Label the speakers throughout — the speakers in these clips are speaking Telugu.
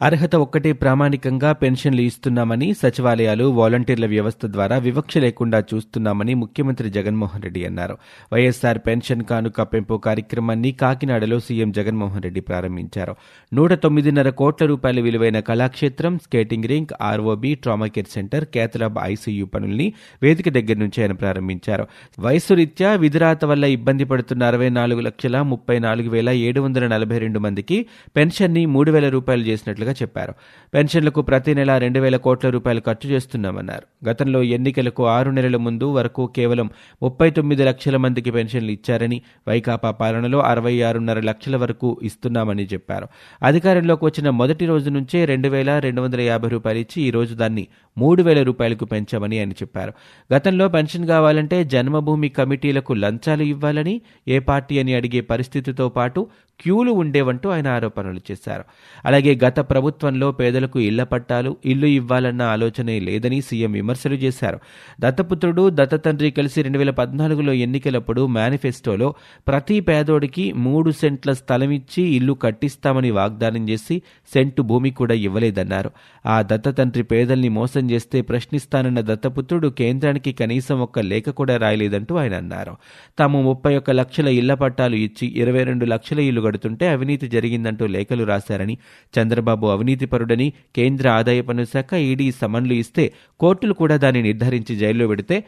Speaker 1: అర్హత ఒక్కటే ప్రామాణికంగా పెన్షన్లు ఇస్తున్నామని సచివాలయాలు వాలంటీర్ల వ్యవస్థ ద్వారా వివక్ష లేకుండా చూస్తున్నామని ముఖ్యమంత్రి జగన్మోహన్ రెడ్డి అన్నారు. వైఎస్సార్ పెన్షన్ కానుక పెంపు కార్యక్రమాన్ని కాకినాడలో సీఎం జగన్మోహన్ రెడ్డి ప్రారంభించారు. నూట తొమ్మిదిన్నర కోట్ల రూపాయల విలువైన Kalakshetram skating rink ROB trauma care centre cath lab ICU పనుల్ని వేదిక దగ్గర నుంచి ఆయన ప్రారంభించారు. వయసు రీత్యా విధిరాత వల్ల ఇబ్బంది పడుతున్న అరవై నాలుగు లక్షల ముప్పై నాలుగు వేల ఏడు వందల నలభై రెండు మందికి పెన్షన్ని మూడు వేల రూపాయలు చేసినట్లుగా చెప్పారు. పెన్షన్లకు ప్రతి నెల రెండు వేల కోట్ల రూపాయలు ఖర్చు చేస్తున్నామన్నారు. గతంలో ఎన్నికలకు ఆరు నెలల ముందు వరకు కేవలం ముప్పై తొమ్మిది లక్షల మందికి పెన్షన్లు ఇచ్చారని వైకాపా పాలనలో అరవై ఆరున్నర లక్షల వరకు ఇస్తున్నామని చెప్పారు. అధికారంలోకి వచ్చిన మొదటి రోజు నుంచే రెండు వేల రెండు వందల యాభై రూపాయలు ఇచ్చి ఈ రోజు దాన్ని మూడు వేల రూపాయలకు పెంచామని ఆయన చెప్పారు. గతంలో పెన్షన్ కావాలంటే జన్మభూమి కమిటీలకు లంచాలు ఇవ్వాలని ఏ పార్టీ అని అడిగే పరిస్థితితో పాటు క్యూలు ఉండేవంటూ ఆయన ఆరోపణలు చేశారు. అలాగే గత ప్రభుత్వంలో పేదలకు ఇళ్ళ పట్టాలు ఇల్లు ఇవ్వాలన్న ఆలోచనే లేదని సీఎం విమర్శలు చేశారు. దత్తపుత్రుడు దత్తతండ్రి కలిసి రెండు వేల పద్నాలుగులో ఎన్నికలప్పుడు మేనిఫెస్టోలో ప్రతి పేదోడికి మూడు సెంట్ల స్థలం ఇచ్చి ఇల్లు కట్టిస్తామని వాగ్దానం చేసి సెంటు భూమి కూడా ఇవ్వలేదన్నారు. ఆ దత్తతండ్రి పేదల్ని మోసం చేస్తే ప్రశ్నిస్తానన్న దత్తపుత్రుడు కేంద్రానికి కనీసం ఒక్క లేఖ కూడా రాయలేదంటూ ఆయన అన్నారు. తాము ముప్పై ఒక్క లక్షల ఇళ్ళ పట్టాలు ఇచ్చి ఇరవై రెండు లక్షల ఇల్లు కడుతుంటే అవినీతి జరిగిందంటూ లేఖలు రాశారని చంద్రబాబు అవినీతిపరుడని కేంద్ర ఆదాయ పన్ను శాఖ ఈడీ సమన్లు ఇస్తే కోర్టులు కూడా దాన్ని నిర్ధారించి జైల్లో పెడితే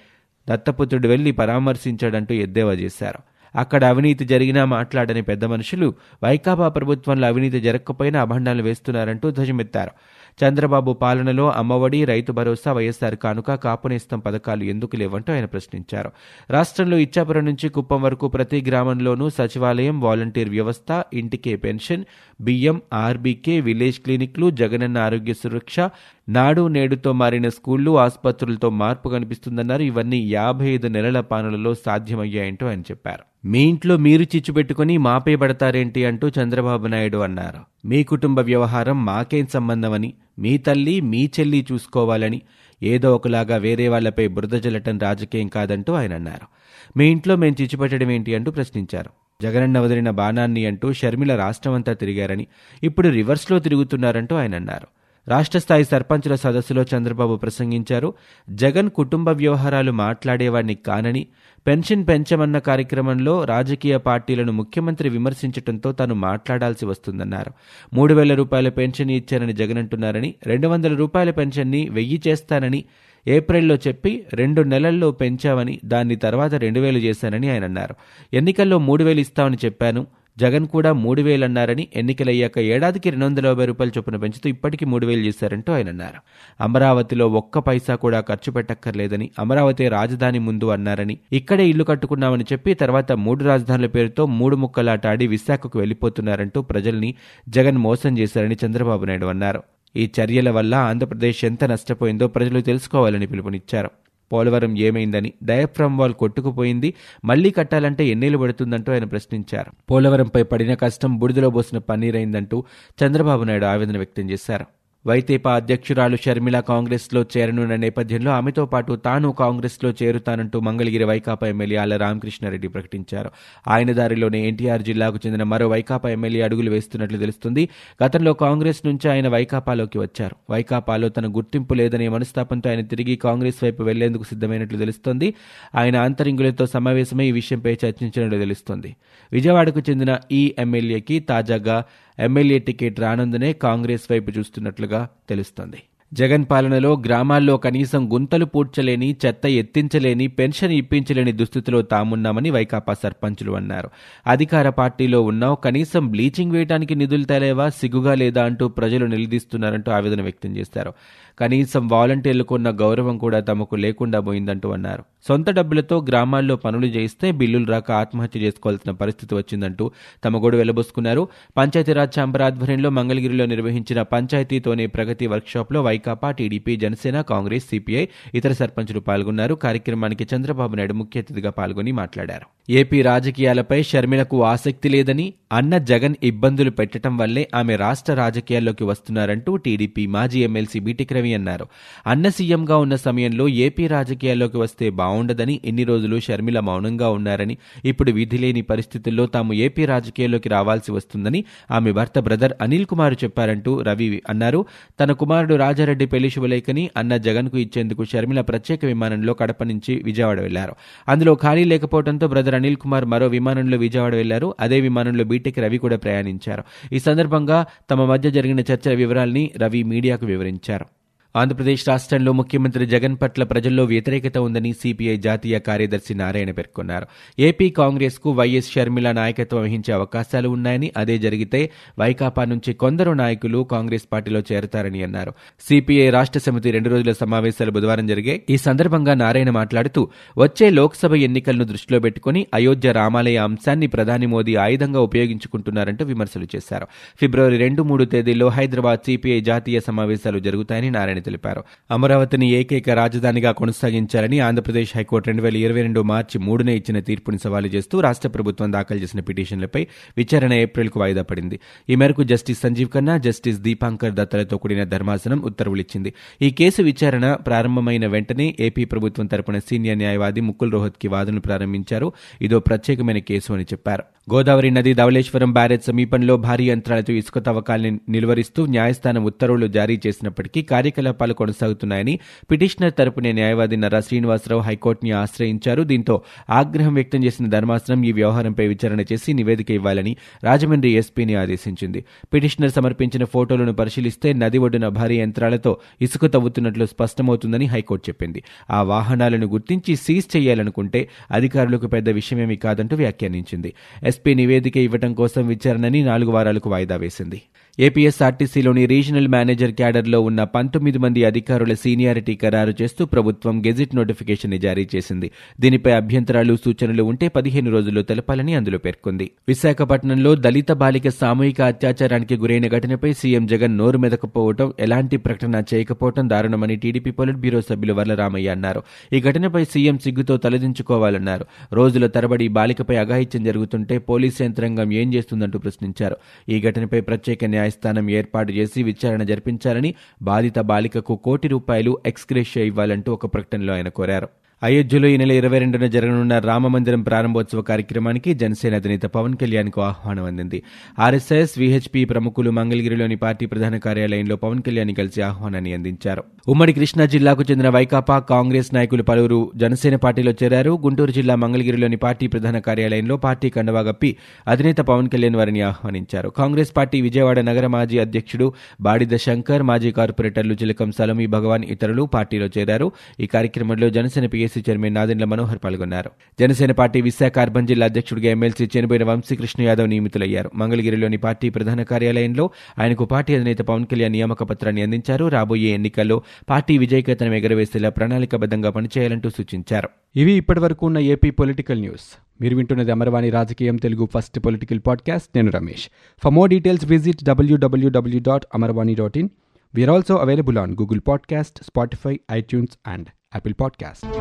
Speaker 1: దత్తపుత్రుడు వెళ్ళి పరామర్శించాడంటూ ఎద్దేవా చేశారు. అక్కడ అవినీతి జరిగినా మాట్లాడని పెద్ద మనుషులు వైకాపా ప్రభుత్వంలో అవినీతి జరగకపోయినా అభండాలు వేస్తున్నారంటూ ధ్వజమెత్తారు. చంద్రబాబు పాలనలో అమ్మఒడి రైతు భరోసా వైఎస్సార్ కానుక కాపునేస్తం పథకాలు ఎందుకు లేవంటూ ఆయన ప్రశ్నించారు. రాష్ట్రంలో ఇచ్చాపురం నుంచి కుప్పం వరకు ప్రతి గ్రామంలోనూ సచివాలయం వాలంటీర్ వ్యవస్థ ఇంటికే పెన్షన్ బియ్యం ఆర్బీకే విలేజ్ క్లినిక్లు జగనన్న ఆరోగ్య సురక్ష నాడు నేడుతో మారిన స్కూళ్ళు ఆసుపత్రులతో మార్పు కనిపిస్తుందన్నారు. ఇవన్నీ యాభై ఐదు నెలల పాలనలో సాధ్యమయ్యాయంటూ ఆయన చెప్పారు. మీ ఇంట్లో మీరు చిచ్చు పెట్టుకుని మాపే పడతారేంటి అంటూ చంద్రబాబు నాయుడు అన్నారు. మీ కుటుంబ వ్యవహారం మాకేం సంబంధమని మీ తల్లి మీ చెల్లి చూసుకోవాలని ఏదో ఒకలాగా వేరే వాళ్ళపై బురద జల్లటం రాజకీయం కాదంటూ ఆయన అన్నారు. మీ ఇంట్లో మేం చిచ్చుపెట్టడం ఏంటి అంటూ ప్రశ్నించారు. జగనన్న వదిలిన బాణాన్ని అంటూ షర్మిల రాష్ట్రమంతా తిరిగారని ఇప్పుడు రివర్స్లో తిరుగుతున్నారంటూ ఆయన అన్నారు. రాష్ట్ర స్థాయి సర్పంచుల సదస్సులో చంద్రబాబు ప్రసంగించారు. జగన్ కుటుంబ వ్యవహారాలు మాట్లాడేవాడిని కానని పెన్షన్ పెంచమన్న కార్యక్రమంలో రాజకీయ పార్టీలను ముఖ్యమంత్రి విమర్శించడంతో తాను మాట్లాడాల్సి వస్తుందన్నారు. మూడు వేల రూపాయల పెన్షన్ ఇచ్చారని జగన్ అంటున్నారని రెండు వందల రూపాయల పెన్షన్ని వెయ్యి చేస్తానని ఏప్రిల్లో చెప్పి రెండు నెలల్లో పెంచామని దాన్ని తర్వాత రెండు వేలు చేశానని ఆయన అన్నారు. ఎన్నికల్లో మూడు వేలు ఇస్తామని చెప్పాను. జగన్ కూడా మూడు వేలన్నారని ఎన్నికలయ్యాక ఏడాదికి రెండు వందల యాభై రూపాయల చొప్పున పెంచుతూ ఇప్పటికీ మూడు వేలు చేశారంటూ ఆయన అన్నారు. అమరావతిలో ఒక్క పైసా కూడా ఖర్చు పెట్టక్కర్లేదని అమరావతి రాజధాని ముందు అన్నారని ఇక్కడే ఇల్లు కట్టుకున్నామని చెప్పి తర్వాత మూడు రాజధానుల పేరుతో మూడు ముక్కలాట ఆడి విశాఖకు వెళ్ళిపోతున్నారంటూ ప్రజల్ని జగన్ మోసం చేశారని చంద్రబాబు నాయుడు అన్నారు. ఈ చర్యల వల్ల ఆంధ్రప్రదేశ్ ఎంత నష్టపోయిందో ప్రజలు తెలుసుకోవాలని పిలుపునిచ్చారు. పోలవరం ఏమైందని డయాఫ్రమ్ వాల్ కొట్టుకుపోయింది మళ్ళీ కట్టాలంటే ఎన్నేళ్ళు పడుతుందంటూ ఆయన ప్రశ్నించారు. పోలవరంపై పడిన కష్టం బుడిదలో పోసిన పన్నీరైందంటూ చంద్రబాబు నాయుడు ఆవేదన వ్యక్తం చేశారు. వైతేపా అధ్యక్షురాలు షర్మిల కాంగ్రెస్లో చేరనున్న నేపథ్యంలో ఆమెతో పాటు తాను కాంగ్రెస్లో చేరుతానంటూ మంగళగిరి వైకాపా ఎమ్మెల్యే ఆల రామకృష్ణారెడ్డి ప్రకటించారు. ఆయన దారిలోనే ఎన్టీఆర్ జిల్లాకు చెందిన మరో వైకాపా ఎమ్మెల్యే అడుగులు వేస్తున్నట్లు తెలుస్తుంది. గతంలో కాంగ్రెస్ నుంచి ఆయన వైకాపాలోకి వచ్చారు. వైకాపాలో తన గుర్తింపు లేదనే మనస్తాపంతో ఆయన తిరిగి కాంగ్రెస్ వైపు వెళ్ళేందుకు సిద్ధమైనట్లు తెలుస్తోంది. ఆయన అంతరింగులతో సమావేశమై ఈ విషయంపై చర్చించినట్లు తెలుస్తోంది. విజయవాడకు చెందిన ఈ ఎమ్మెల్యేకి తాజాగా ఎమ్మెల్యే టికెట్ రానందనే కాంగ్రెస్ వైపు చూస్తున్నట్లుగా తెలుస్తోంది. జగన్ పాలనలో గ్రామాల్లో కనీసం గుంతలు పూడ్చలేని చెత్త ఎత్తించలేని పెన్షన్ ఇప్పించలేని దుస్థితిలో తామున్నామని వైకాపా సర్పంచులు అన్నారు. అధికార పార్టీలో ఉన్నావు కనీసం బ్లీచింగ్ వేయడానికి నిధులు తేలేవా సిగ్గుగా లేదా అంటూ ప్రజలు నిలదీస్తున్నారంటూ ఆవేదన వ్యక్తం చేశారు. కనీసం వాలంటీర్లకు ఉన్న గౌరవం కూడా తమకు లేకుండా పోయిందంటూ అన్నారు. సొంత డబ్బులతో గ్రామాల్లో పనులు చేయిస్తే బిల్లులు రాక ఆత్మహత్య చేసుకోవాల్సిన పరిస్థితి వచ్చిందంటూ తమ గొడవ వెలబోసుకున్నారు. పంచాయతీరాజ్ ఛాంబర్ ఆధ్వర్యంలో మంగళగిరిలో నిర్వహించిన పంచాయతీతోనే ప్రగతి వర్క్షాప్లో why Vaikapa TDP Janasena Congress CPI ఇతర సర్పంచులు పాల్గొన్నారు. కార్యక్రమానికి చంద్రబాబు నాయుడు ముఖ్య అతిథిగా పాల్గొని మాట్లాడారు. ఏపీ రాజకీయాలపై షర్మిలకు ఆసక్తి లేదని అన్న జగన్ ఇబ్బందులు పెట్టడం వల్లే ఆమె రాష్ట్ర రాజకీయాల్లోకి వస్తున్నారంటూ టీడీపీ మాజీ ఎమ్మెల్సీ బీటిక్ రవి అన్నారు. అన్న సీఎంగా ఉన్న సమయంలో ఏపీ రాజకీయాల్లోకి వస్తే బాగుండదని ఎన్ని రోజులు షర్మిల మౌనంగా ఉన్నారని ఇప్పుడు విధి లేని పరిస్థితుల్లో తాము ఏపీ రాజకీయాల్లోకి రావాల్సి వస్తుందని ఆమె భర్త బ్రదర్ అనిల్ కుమార్ చెప్పారంటూ రవి అన్నారు. తన కుమారుడు రాజారెడ్డి పెళ్ళి శుభలేఖని అన్న జగన్కు ఇచ్చేందుకు షర్మిల ప్రత్యేక విమానంలో కడప నుంచి విజయవాడ వెళ్ళారు. అందులో ఖాళీ లేకపోవడంతో బ్రదర్ అనిల్ కుమార్ మరో విమానంలో విజయవాడ వెళ్ళారు. అదే విమానంలో బీటెక్ రవి కూడా ప్రయాణించారు. ఈ సందర్భంగా తమ మధ్య జరిగిన చర్చల వివరాల్ని రవి మీడియాకు వివరించారు. ఆంధ్రప్రదేశ్ రాష్ట్రంలో ముఖ్యమంత్రి జగన్ పట్ల ప్రజల్లో వ్యతిరేకత ఉందని సిపిఐ జాతీయ కార్యదర్శి నారాయణ పేర్కొన్నారు. ఏపీ కాంగ్రెస్కు వైఎస్ షర్మిల నాయకత్వం వహించే అవకాశాలు ఉన్నాయని అదే జరిగితే వైకాపా నుంచి కొందరు నాయకులు కాంగ్రెస్ పార్టీలో చేరతారని అన్నారు. సిపిఐ రాష్ట్ర సమితి రెండు రోజుల సమావేశాలు బుధవారం జరిగాయి ఈ సందర్భంగా నారాయణ మాట్లాడుతూ వచ్చే లోక్సభ ఎన్నికలను దృష్టిలో పెట్టుకుని అయోధ్య రామాలయ అంశాన్ని ప్రధాని మోదీ ఆయుధంగా ఉపయోగించుకుంటున్నారంటూ విమర్శలు చేశారు. ఫిబ్రవరి రెండు మూడు తేదీల్లో హైదరాబాద్ సిపిఐ జాతీయ సమావేశాలు జరుగుతాయని నారాయణ తెలిపారు. అమరావతిని ఏకైక రాజధానిగా కొనసాగించాలని ఆంధ్రప్రదేశ్ హైకోర్టు రెండు వేల ఇరవై రెండు మార్చి మూడునే ఇచ్చిన తీర్పుని సవాలు చేస్తూ రాష్ట్ర ప్రభుత్వం దాఖలు చేసిన పిటిషన్లపై విచారణ ఏప్రిల్కు వాయిదా పడింది. ఈ మేరకు జస్టిస్ సంజీవ్ ఖన్నా జస్టిస్ దీపాంకర్ దత్తలతో కూడిన ధర్మాసనం ఉత్తర్వులిచ్చింది. ఈ కేసు విచారణ ప్రారంభమైన వెంటనే ఏపీ ప్రభుత్వం తరపున సీనియర్ న్యాయవాది ముకుల్ రోహత్కి వాదనలు ప్రారంభించారు. ఇదో ప్రత్యేకమైన కేసు అని చెప్పారు. గోదావరి నది ధవళేశ్వరం బ్యారేజ్ సమీపంలో భారీ యంత్రాలతో ఇసుక తవ్వకాల్ని నిలువరిస్తూ న్యాయస్థానం ఉత్తర్వులు జారీ చేసినప్పటికీ కార్యకలాపాలు కొనసాగుతున్నాయని పిటిషనర్ తరపునే న్యాయవాది నర్రా శ్రీనివాసరావు హైకోర్టుని ఆశ్రయించారు. దీంతో ఆగ్రహం వ్యక్తం చేసిన ధర్మాసనం ఈ వ్యవహారంపై విచారణ చేసి నివేదిక ఇవ్వాలని రాజమండ్రి ఎస్పీని ఆదేశించింది. పిటిషనర్ సమర్పించిన ఫోటోలను పరిశీలిస్తే నది ఒడ్డున భారీ యంత్రాలతో ఇసుక తవ్వుతున్నట్లు స్పష్టమవుతుందని హైకోర్టు చెప్పింది. ఆ వాహనాలను గుర్తించి సీజ్ చేయాలనుకుంటే అధికారులకు పెద్ద విషయమేమీ కాదంటూ వ్యాఖ్యానించింది. ఎస్ ఎస్పీ నివేదిక ఇవ్వటం కోసం విచారణని నాలుగు వారాలకు వాయిదా వేసింది ఏపీఎస్ఆర్టీసీలోని రీజనల్ మేనేజర్ క్యాడర్లో ఉన్న పంతొమ్మిది మంది అధికారుల సీనియారిటీ ఖరారు చేస్తూ ప్రభుత్వం గెజిట్ నోటిఫికేషన్ జారీ చేసింది. దీనిపై అభ్యంతరాలు సూచనలు ఉంటే పదిహేను రోజుల్లో తెలపాలని అందులో పేర్కొంది. విశాఖపట్నంలో దళిత బాలిక సామూహిక అత్యాచారానికి గురైన ఘటనపై సీఎం జగన్ నోరు మెదకపోవడం ఎలాంటి ప్రకటన చేయకపోవడం దారుణమని టీడీపీ పొలిట్ బ్యూరో సభ్యులు వరలరామయ్య అన్నారు. ఈ ఘటనపై సీఎం సిగ్గుతో తలదించుకోవాలన్నారు. రోజుల తరబడి బాలికపై అఘాయిత్యం జరుగుతుంటే పోలీసు యంత్రాంగం ఏం చేస్తుందంటూ ప్రశ్నించారు. ఈ ఘటనపై ప్రత్యేక న్యాయస్థానం ఏర్పాటు చేసి విచారణ జరిపించాలని బాధిత బాలికకు కోటి రూపాయలు ఎక్స్గ్రేషియా ఇవ్వాలంటూ ఒక ప్రకటనలో ఆయన కోరారు. అయోధ్యలో ఈ నెల ఇరవై రెండున జరగనున్న రామమందిరం ప్రారంభోత్సవ కార్యక్రమానికి జనసేన అధినేత పవన్ కళ్యాణ్కు ఆహ్వానం అందింది. ఆర్ఎస్ఎస్ విహెచ్పి ప్రముఖులు మంగళగిరిలోని పార్టీ ప్రధాన కార్యాలయంలో పవన్ కళ్యాణ్ కలిసి ఆహ్వానాన్ని అందించారు. ఉమ్మడి కృష్ణా జిల్లాకు చెందిన వైకాపా కాంగ్రెస్ నాయకులు పలువురు జనసేన పార్టీలో చేరారు. గుంటూరు జిల్లా మంగళగిరిలోని పార్టీ ప్రధాన కార్యాలయంలో పార్టీ కండవా గప్పి అధినేత పవన్ కళ్యాణ్ వారిని ఆహ్వానించారు. కాంగ్రెస్ పార్టీ విజయవాడ నగర మాజీ అధ్యక్షుడు బాడిద శంకర్ మాజీ కార్పొరేటర్లు చిలకం సలమి భగవాన్ ఇతరులు పార్టీలో చేరారు. ఈ కార్యక్రమంలో జనసేన పీఎస్సీ చైర్మన్ నాదెండ్ల మనోహర్ పాల్గొన్నారు. జనసేన పార్టీ విశాఖ అర్బన్ జిల్లా అధ్యక్షుడిగా ఎమ్మెల్సీ చనిపోయిన వంశీకృష్ణ యాదవ్ నియమితులయ్యారు. మంగళగిరిలోని పార్టీ ప్రధాన కార్యాలయంలో ఆయనకు పార్టీ అధినేత పవన్ కళ్యాణ్ నియామక పత్రాన్ని అందించారు. రాబోయే ఎన్నికల్లో పార్టీ విజయకేతనం ఎగరవేసేలా ప్రణాళికబద్ధంగా పనిచేయాలంటూ సూచించారు.
Speaker 2: ఇవి ఇప్పటివరకు ఉన్న ఏపీ పొలిటికల్ న్యూస్. మీరు వింటున్నది అమరవాణి రాజకీయం తెలుగు ఫస్ట్ పొలిటికల్ పాడ్కాస్ట్. నేను Ramesh. For more details visit WWW dot Amarvani dot in we are also available on Google Podcast Spotify iTunes and Apple Podcast